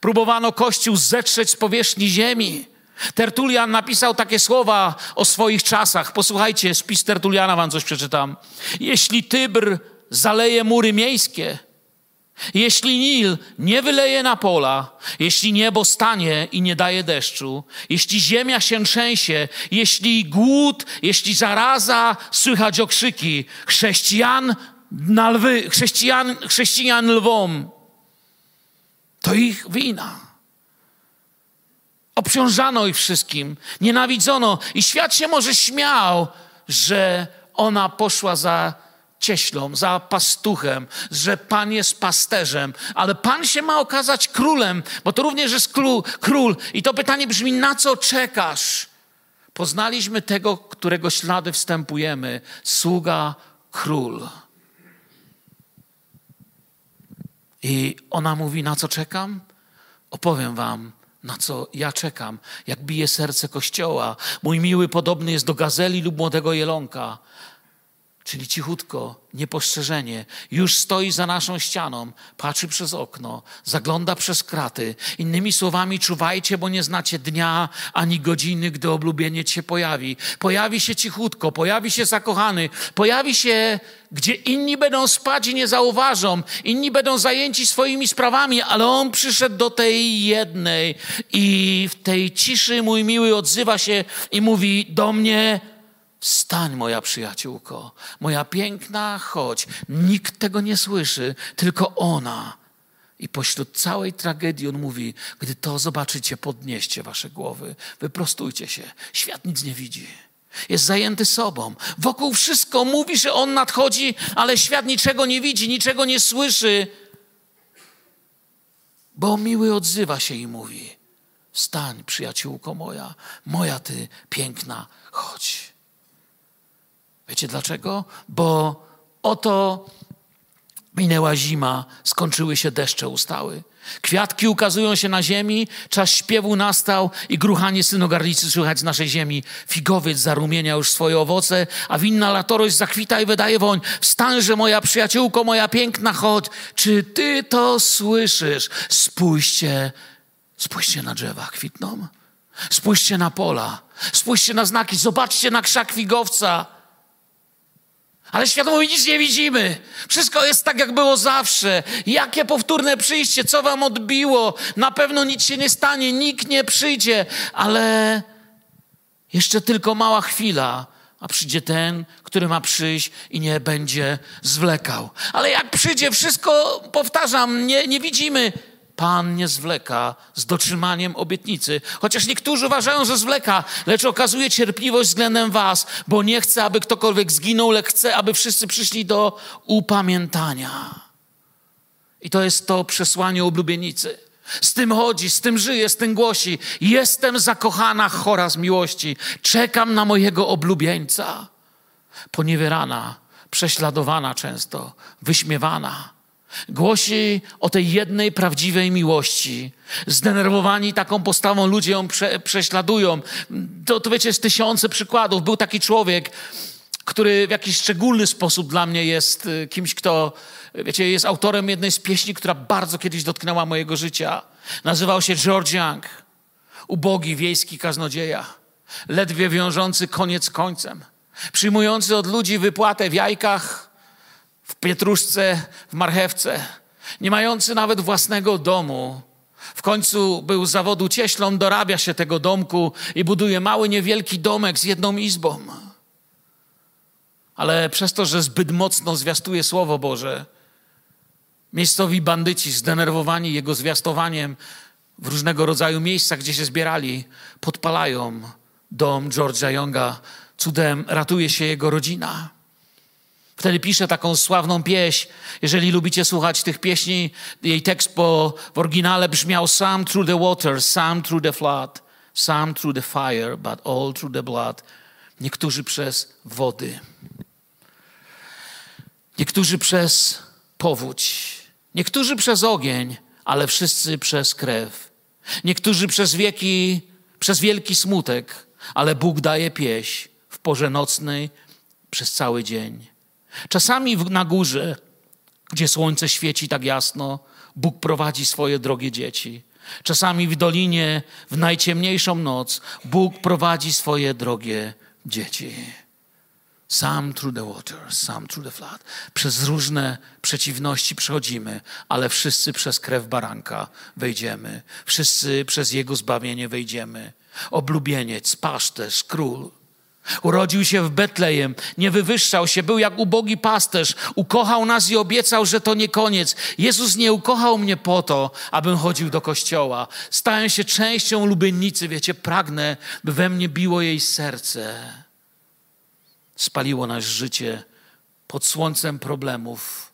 Próbowano Kościół zetrzeć z powierzchni ziemi. Tertulian napisał takie słowa o swoich czasach. Posłuchajcie, spis Tertuliana wam coś przeczytam. Jeśli Tybr zaleje mury miejskie, jeśli Nil nie wyleje na pola, jeśli niebo stanie i nie daje deszczu, jeśli ziemia się trzęsie, jeśli głód, jeśli zaraza, słychać okrzyki chrześcijan na lwy, chrześcijan, chrześcijan lwom, to ich wina. Obciążano ich wszystkim, nienawidzono i świat się może śmiał, że ona poszła za cieślą, za pastuchem, że Pan jest pasterzem, ale Pan się ma okazać królem, bo to również jest król. król. I to pytanie brzmi, na co czekasz? Poznaliśmy tego, którego ślady wstępujemy. Sługa król. I ona mówi, na co czekam? Opowiem wam, na co ja czekam, jak bije serce kościoła. Mój miły podobny jest do gazeli lub młodego jelonka. Czyli cichutko, niepostrzeżenie, już stoi za naszą ścianą, patrzy przez okno, zagląda przez kraty. Innymi słowami, czuwajcie, bo nie znacie dnia ani godziny, gdy oblubienie się pojawi. Pojawi się cichutko, pojawi się zakochany, pojawi się, gdzie inni będą spać i nie zauważą, inni będą zajęci swoimi sprawami, ale on przyszedł do tej jednej i w tej ciszy mój miły odzywa się i mówi do mnie, Wstań, moja przyjaciółko, moja piękna, chodź. Nikt tego nie słyszy, tylko ona. I pośród całej tragedii on mówi: Gdy to zobaczycie, podnieście wasze głowy, wyprostujcie się. Świat nic nie widzi. Jest zajęty sobą. Wokół wszystko mówi, że on nadchodzi, ale świat niczego nie widzi, niczego nie słyszy. Bo miły odzywa się i mówi: Wstań, przyjaciółko moja, moja ty piękna, chodź. Wiecie dlaczego? Bo oto minęła zima, skończyły się deszcze ustały. Kwiatki ukazują się na ziemi, czas śpiewu nastał i gruchanie synogarlicy słychać z naszej ziemi. Figowiec zarumienia już swoje owoce, a winna latorość zakwita i wydaje woń. Wstańże, moja przyjaciółko, moja piękna, chodź. Czy ty to słyszysz? Spójrzcie, Spójrzcie na drzewa, kwitną. Spójrzcie na pola. Spójrzcie na znaki. Zobaczcie na krzak figowca. Ale świadomo nic nie widzimy. Wszystko jest tak, jak było zawsze. Jakie powtórne przyjście, co wam odbiło? Na pewno nic się nie stanie, nikt nie przyjdzie, ale jeszcze tylko mała chwila, a przyjdzie ten, który ma przyjść i nie będzie zwlekał. Ale jak przyjdzie, wszystko, powtarzam, nie, nie widzimy. Pan nie zwleka z dotrzymaniem obietnicy. Chociaż niektórzy uważają, że zwleka, lecz okazuje cierpliwość względem Was, bo nie chce, aby ktokolwiek zginął, lecz chce, aby wszyscy przyszli do upamiętania. I to jest to przesłanie oblubienicy. Z tym chodzi, z tym żyje, z tym głosi. Jestem zakochana, chora z miłości. Czekam na mojego oblubieńca. Poniewierana, prześladowana często, wyśmiewana. Głosi o tej jednej prawdziwej miłości. Zdenerwowani taką postawą ludzie ją prze, prześladują. To, to wiecie, jest tysiące przykładów. Był taki człowiek, który w jakiś szczególny sposób dla mnie jest y, kimś, kto, wiecie, jest autorem jednej z pieśni, która bardzo kiedyś dotknęła mojego życia. Nazywał się George Young. Ubogi wiejski kaznodzieja. Ledwie wiążący koniec końcem. Przyjmujący od ludzi wypłatę w jajkach, w pietruszce, w marchewce. Nie mający nawet własnego domu. W końcu był z zawodu cieślą, dorabia się tego domku i buduje mały, niewielki domek z jedną izbą ale przez to, że zbyt mocno zwiastuje Słowo Boże, miejscowi bandyci zdenerwowani jego zwiastowaniem w różnego rodzaju miejscach, gdzie się zbierali, podpalają dom George'a Younga. Cudem ratuje się jego rodzina. Wtedy pisze taką sławną pieśń. Jeżeli lubicie słuchać tych pieśni, jej tekst po, w oryginale brzmiał Some through the water, some through the flood, some through the fire, but all through the blood. Niektórzy przez wody. Niektórzy przez powódź, niektórzy przez ogień, ale wszyscy przez krew. Niektórzy przez wieki, przez wielki smutek, ale Bóg daje pieśń w porze nocnej przez cały dzień. Czasami na górze, gdzie słońce świeci tak jasno, Bóg prowadzi swoje drogie dzieci. Czasami w dolinie, w najciemniejszą noc, Bóg prowadzi swoje drogie dzieci. Some through the water, some through the flood. Przez różne przeciwności przechodzimy, ale wszyscy przez krew baranka wejdziemy. Wszyscy przez Jego zbawienie wejdziemy. Oblubieniec, paszterz, król. Urodził się w Betlejem, nie wywyższał się, był jak ubogi pasterz, ukochał nas i obiecał, że to nie koniec. Jezus nie ukochał mnie po to, abym chodził do kościoła. Stałem się częścią lubiennicy, wiecie, pragnę, by we mnie biło jej serce spaliło nasze życie pod słońcem problemów.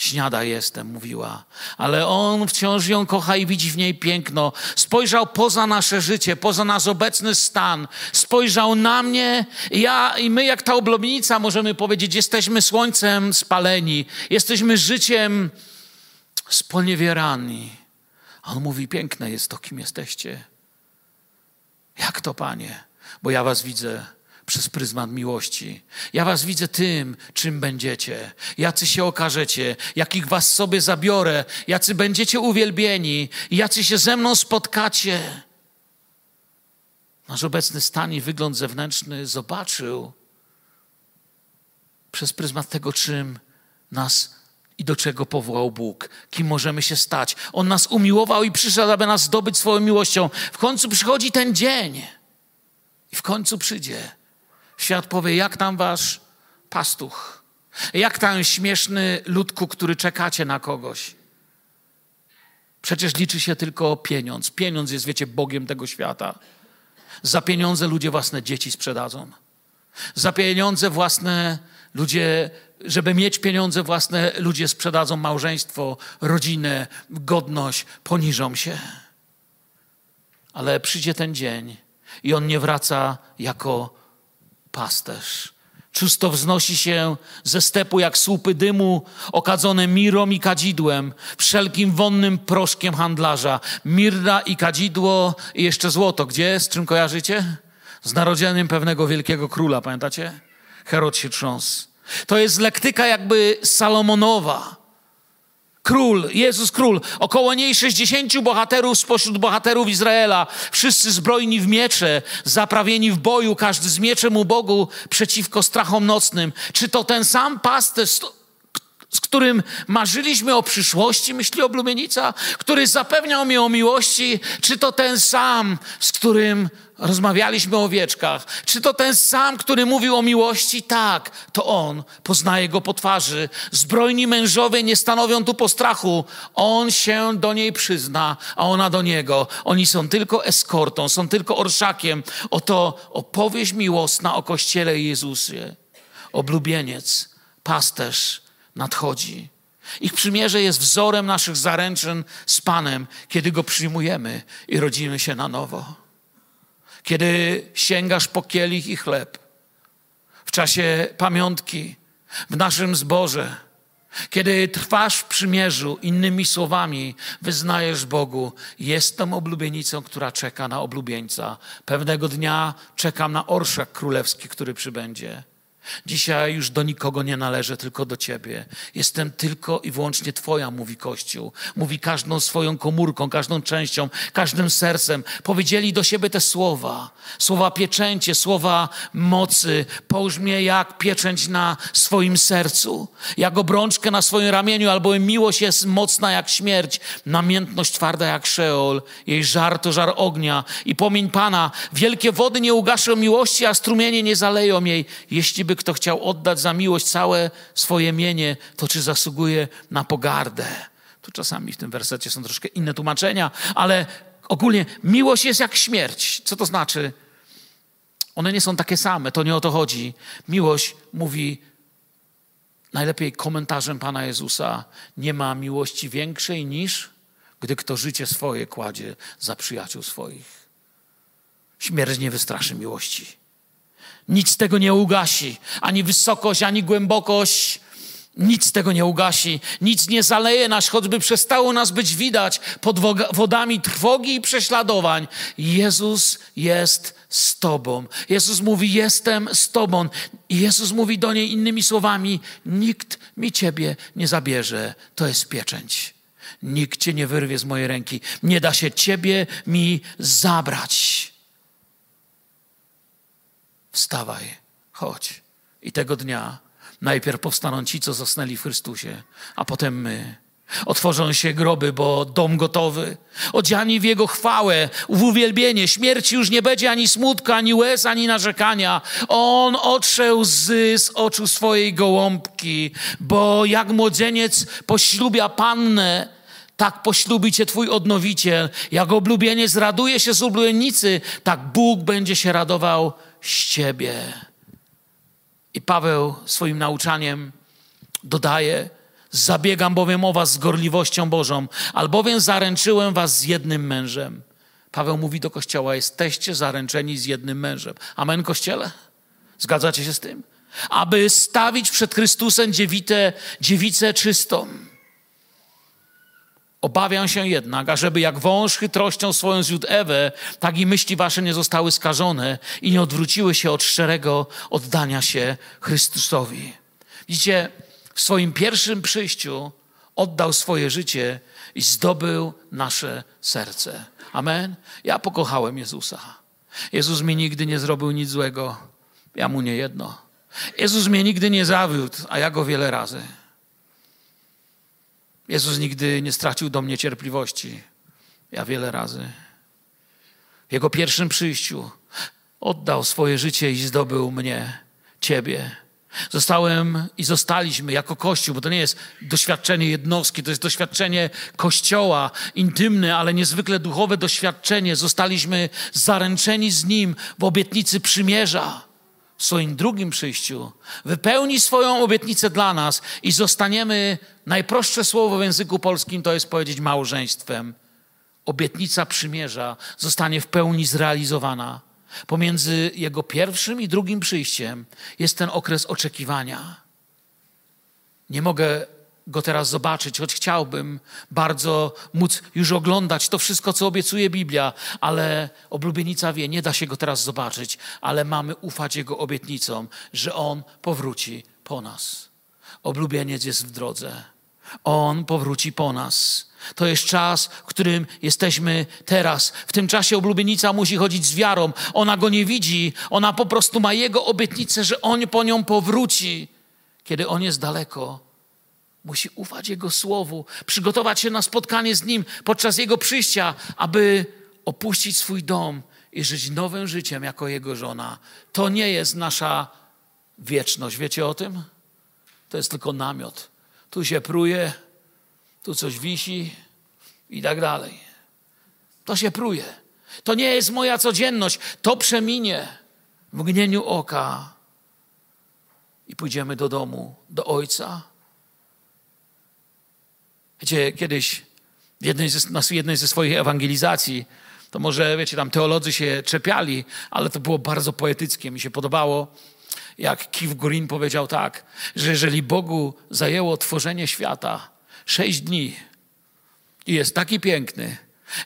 Śniada jestem, mówiła, ale on wciąż ją kocha i widzi w niej piękno. Spojrzał poza nasze życie, poza nasz obecny stan. Spojrzał na mnie, ja i my, jak ta oblobnica, możemy powiedzieć, jesteśmy słońcem spaleni, jesteśmy życiem sponiewierani. A on mówi: Piękne jest to, kim jesteście. Jak to, panie? Bo ja was widzę przez pryzmat miłości. Ja was widzę tym, czym będziecie, jacy się okażecie, jakich was sobie zabiorę, jacy będziecie uwielbieni, jacy się ze mną spotkacie. Nasz obecny stan i wygląd zewnętrzny zobaczył przez pryzmat tego, czym nas i do czego powołał Bóg, kim możemy się stać. On nas umiłował i przyszedł, aby nas zdobyć swoją miłością. W końcu przychodzi ten dzień i w końcu przyjdzie Świat powie, jak tam wasz pastuch? Jak tam śmieszny ludku, który czekacie na kogoś? Przecież liczy się tylko pieniądz. Pieniądz jest, wiecie, Bogiem tego świata. Za pieniądze ludzie własne dzieci sprzedadzą. Za pieniądze własne ludzie, żeby mieć pieniądze własne, ludzie sprzedadzą małżeństwo, rodzinę, godność, poniżą się. Ale przyjdzie ten dzień i on nie wraca jako pasterz. Czysto wznosi się ze stepu jak słupy dymu, okadzone mirą i kadzidłem, wszelkim wonnym proszkiem handlarza. Mirna i kadzidło i jeszcze złoto. Gdzie? Z czym kojarzycie? Z narodzeniem pewnego wielkiego króla, pamiętacie? Herod się trząsł. To jest lektyka jakby Salomonowa. Król, Jezus Król, około niej 60 bohaterów spośród bohaterów Izraela, wszyscy zbrojni w miecze, zaprawieni w boju, każdy z mieczem u Bogu przeciwko strachom nocnym. Czy to ten sam pasterz, z którym marzyliśmy o przyszłości, myśli oblubienica, który zapewniał mi o miłości, czy to ten sam, z którym rozmawialiśmy o owieczkach, czy to ten sam, który mówił o miłości? Tak, to on, poznaje go po twarzy. Zbrojni mężowie nie stanowią tu postrachu. On się do niej przyzna, a ona do niego. Oni są tylko eskortą, są tylko orszakiem. Oto opowieść miłosna o Kościele Jezusie. Oblubieniec, pasterz, nadchodzi. Ich przymierze jest wzorem naszych zaręczyn z Panem, kiedy Go przyjmujemy i rodzimy się na nowo. Kiedy sięgasz po kielich i chleb, w czasie pamiątki, w naszym zborze, kiedy trwasz w przymierzu, innymi słowami, wyznajesz Bogu: Jestem oblubienicą, która czeka na oblubieńca. Pewnego dnia czekam na orszak królewski, który przybędzie. Dzisiaj już do nikogo nie należę, tylko do Ciebie. Jestem tylko i wyłącznie Twoja, mówi Kościół. Mówi każdą swoją komórką, każdą częścią, każdym sercem. Powiedzieli do siebie te słowa. Słowa pieczęcie, słowa mocy. Połóż mnie jak pieczęć na swoim sercu, jak obrączkę na swoim ramieniu, albowiem miłość jest mocna jak śmierć, namiętność twarda jak szeol. Jej żar to żar ognia i płomień Pana. Wielkie wody nie ugaszą miłości, a strumienie nie zaleją jej. Jeśli by kto chciał oddać za miłość całe swoje mienie, to czy zasługuje na pogardę? Tu czasami w tym wersecie są troszkę inne tłumaczenia, ale ogólnie miłość jest jak śmierć. Co to znaczy? One nie są takie same, to nie o to chodzi. Miłość mówi najlepiej komentarzem Pana Jezusa: Nie ma miłości większej niż gdy kto życie swoje kładzie za przyjaciół swoich. Śmierć nie wystraszy miłości. Nic tego nie ugasi. Ani wysokość, ani głębokość. Nic tego nie ugasi, nic nie zaleje nas, choćby przestało nas być widać pod wodami trwogi i prześladowań. Jezus jest z Tobą. Jezus mówi: Jestem z Tobą. I Jezus mówi do niej innymi słowami: Nikt mi Ciebie nie zabierze. To jest pieczęć. Nikt Cię nie wyrwie z mojej ręki. Nie da się Ciebie mi zabrać wstawaj, chodź. I tego dnia najpierw powstaną ci, co zasnęli w Chrystusie, a potem my. Otworzą się groby, bo dom gotowy, odziani w Jego chwałę, w uwielbienie. Śmierci już nie będzie ani smutka, ani łez, ani narzekania. On otrze łzy z oczu swojej gołąbki, bo jak młodzieniec poślubia pannę, tak poślubi cię Twój odnowiciel. Jak oblubieniec raduje się z oblubienicy, tak Bóg będzie się radował z ciebie. I Paweł swoim nauczaniem dodaje: Zabiegam bowiem o was z gorliwością Bożą, albowiem zaręczyłem was z jednym mężem. Paweł mówi do kościoła: Jesteście zaręczeni z jednym mężem. Amen, kościele? Zgadzacie się z tym? Aby stawić przed Chrystusem dziewitę, dziewicę czystą Obawiam się jednak, ażeby jak wąż chytrością swoją zjódł Ewę, tak i myśli wasze nie zostały skażone i nie odwróciły się od szczerego oddania się Chrystusowi. Widzicie, w swoim pierwszym przyjściu oddał swoje życie i zdobył nasze serce. Amen. Ja pokochałem Jezusa. Jezus mi nigdy nie zrobił nic złego. Ja mu nie jedno. Jezus mnie nigdy nie zawiódł, a ja go wiele razy. Jezus nigdy nie stracił do mnie cierpliwości. Ja wiele razy. W Jego pierwszym przyjściu oddał swoje życie i zdobył mnie, Ciebie. Zostałem i zostaliśmy jako Kościół, bo to nie jest doświadczenie jednostki, to jest doświadczenie Kościoła, intymne, ale niezwykle duchowe doświadczenie. Zostaliśmy zaręczeni z Nim w obietnicy przymierza w swoim drugim przyjściu wypełni swoją obietnicę dla nas i zostaniemy, najprostsze słowo w języku polskim to jest powiedzieć małżeństwem. Obietnica przymierza zostanie w pełni zrealizowana. Pomiędzy jego pierwszym i drugim przyjściem jest ten okres oczekiwania. Nie mogę go teraz zobaczyć, choć chciałbym bardzo móc już oglądać to wszystko, co obiecuje Biblia, ale oblubienica wie, nie da się go teraz zobaczyć, ale mamy ufać jego obietnicom, że on powróci po nas. Oblubieniec jest w drodze. On powróci po nas. To jest czas, w którym jesteśmy teraz. W tym czasie oblubienica musi chodzić z wiarą. Ona go nie widzi, ona po prostu ma jego obietnicę, że on po nią powróci, kiedy on jest daleko. Musi ufać Jego słowu, przygotować się na spotkanie z Nim podczas Jego przyjścia, aby opuścić swój dom i żyć nowym życiem jako Jego żona. To nie jest nasza wieczność. Wiecie o tym? To jest tylko namiot. Tu się pruje, tu coś wisi i tak dalej. To się pruje. To nie jest moja codzienność. To przeminie w mgnieniu oka. I pójdziemy do domu, do Ojca. Wiecie, kiedyś w jednej ze, na jednej ze swoich ewangelizacji, to może, wiecie, tam teolodzy się czepiali, ale to było bardzo poetyckie. Mi się podobało, jak Keith Green powiedział tak, że jeżeli Bogu zajęło tworzenie świata sześć dni i jest taki piękny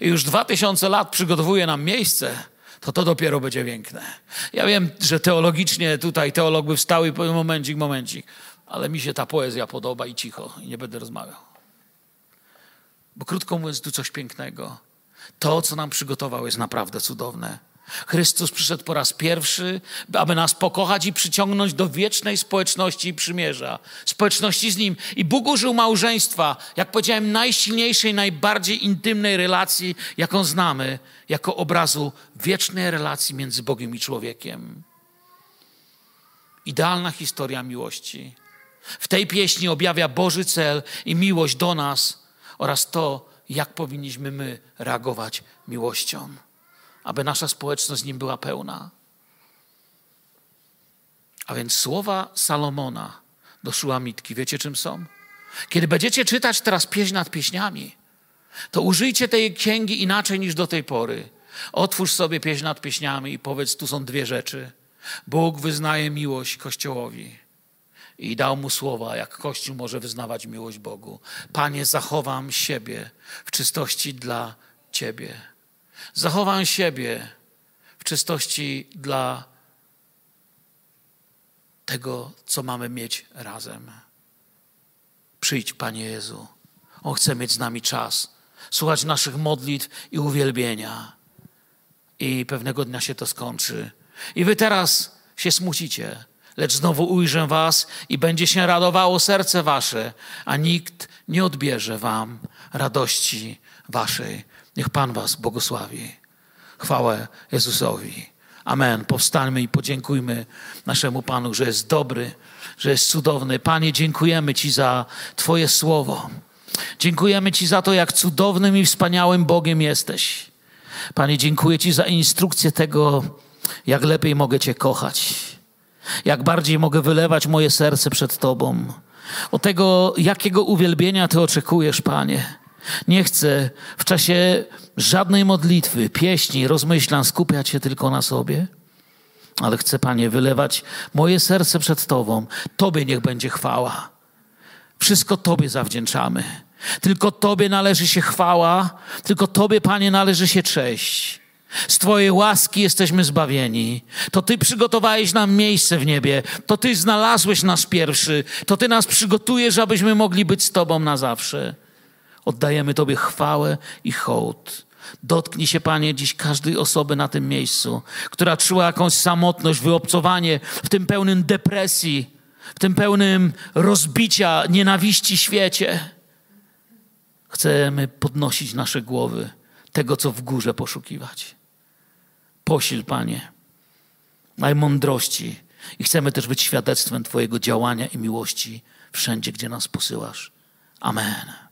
i już dwa tysiące lat przygotowuje nam miejsce, to to dopiero będzie piękne. Ja wiem, że teologicznie tutaj teolog by wstał i powiedział momencik, momencik, ale mi się ta poezja podoba i cicho, i nie będę rozmawiał. Bo krótko mówiąc, tu coś pięknego. To, co nam przygotował, jest naprawdę cudowne. Chrystus przyszedł po raz pierwszy, aby nas pokochać i przyciągnąć do wiecznej społeczności i przymierza, społeczności z Nim. I Bóg użył małżeństwa, jak powiedziałem, najsilniejszej, najbardziej intymnej relacji, jaką znamy, jako obrazu wiecznej relacji między Bogiem i człowiekiem. Idealna historia miłości. W tej pieśni objawia Boży cel i miłość do nas oraz to, jak powinniśmy my reagować miłością aby nasza społeczność z nim była pełna. A więc słowa Salomona do Szułamitki, wiecie czym są? Kiedy będziecie czytać teraz pieśń nad pieśniami, to użyjcie tej księgi inaczej niż do tej pory. Otwórz sobie pieśń nad pieśniami i powiedz, tu są dwie rzeczy. Bóg wyznaje miłość Kościołowi i dał mu słowa, jak Kościół może wyznawać miłość Bogu. Panie, zachowam siebie w czystości dla Ciebie. Zachowam siebie w czystości dla tego, co mamy mieć razem. Przyjdź, Panie Jezu. On chce mieć z nami czas, słuchać naszych modlitw i uwielbienia. I pewnego dnia się to skończy. I wy teraz się smucicie, lecz znowu ujrzę was i będzie się radowało serce wasze, a nikt nie odbierze wam radości waszej. Niech Pan Was błogosławi. Chwałę Jezusowi. Amen. Powstańmy i podziękujmy naszemu Panu, że jest dobry, że jest cudowny. Panie, dziękujemy Ci za Twoje słowo. Dziękujemy Ci za to, jak cudownym i wspaniałym Bogiem jesteś. Panie, dziękuję Ci za instrukcję tego, jak lepiej mogę Cię kochać, jak bardziej mogę wylewać moje serce przed Tobą, o tego, jakiego uwielbienia Ty oczekujesz, Panie. Nie chcę w czasie żadnej modlitwy, pieśni, rozmyślań skupiać się tylko na sobie, ale chcę, Panie, wylewać moje serce przed Tobą. Tobie niech będzie chwała. Wszystko Tobie zawdzięczamy. Tylko Tobie należy się chwała, tylko Tobie, Panie, należy się cześć. Z Twojej łaski jesteśmy zbawieni. To Ty przygotowałeś nam miejsce w niebie. To Ty znalazłeś nas pierwszy. To Ty nas przygotujesz, abyśmy mogli być z Tobą na zawsze. Oddajemy Tobie chwałę i hołd. Dotknij się, Panie, dziś każdej osoby na tym miejscu, która czuła jakąś samotność, wyobcowanie w tym pełnym depresji, w tym pełnym rozbicia, nienawiści świecie. Chcemy podnosić nasze głowy, tego, co w górze poszukiwać. Posil, Panie, najmądrości i chcemy też być świadectwem Twojego działania i miłości wszędzie, gdzie nas posyłasz. Amen.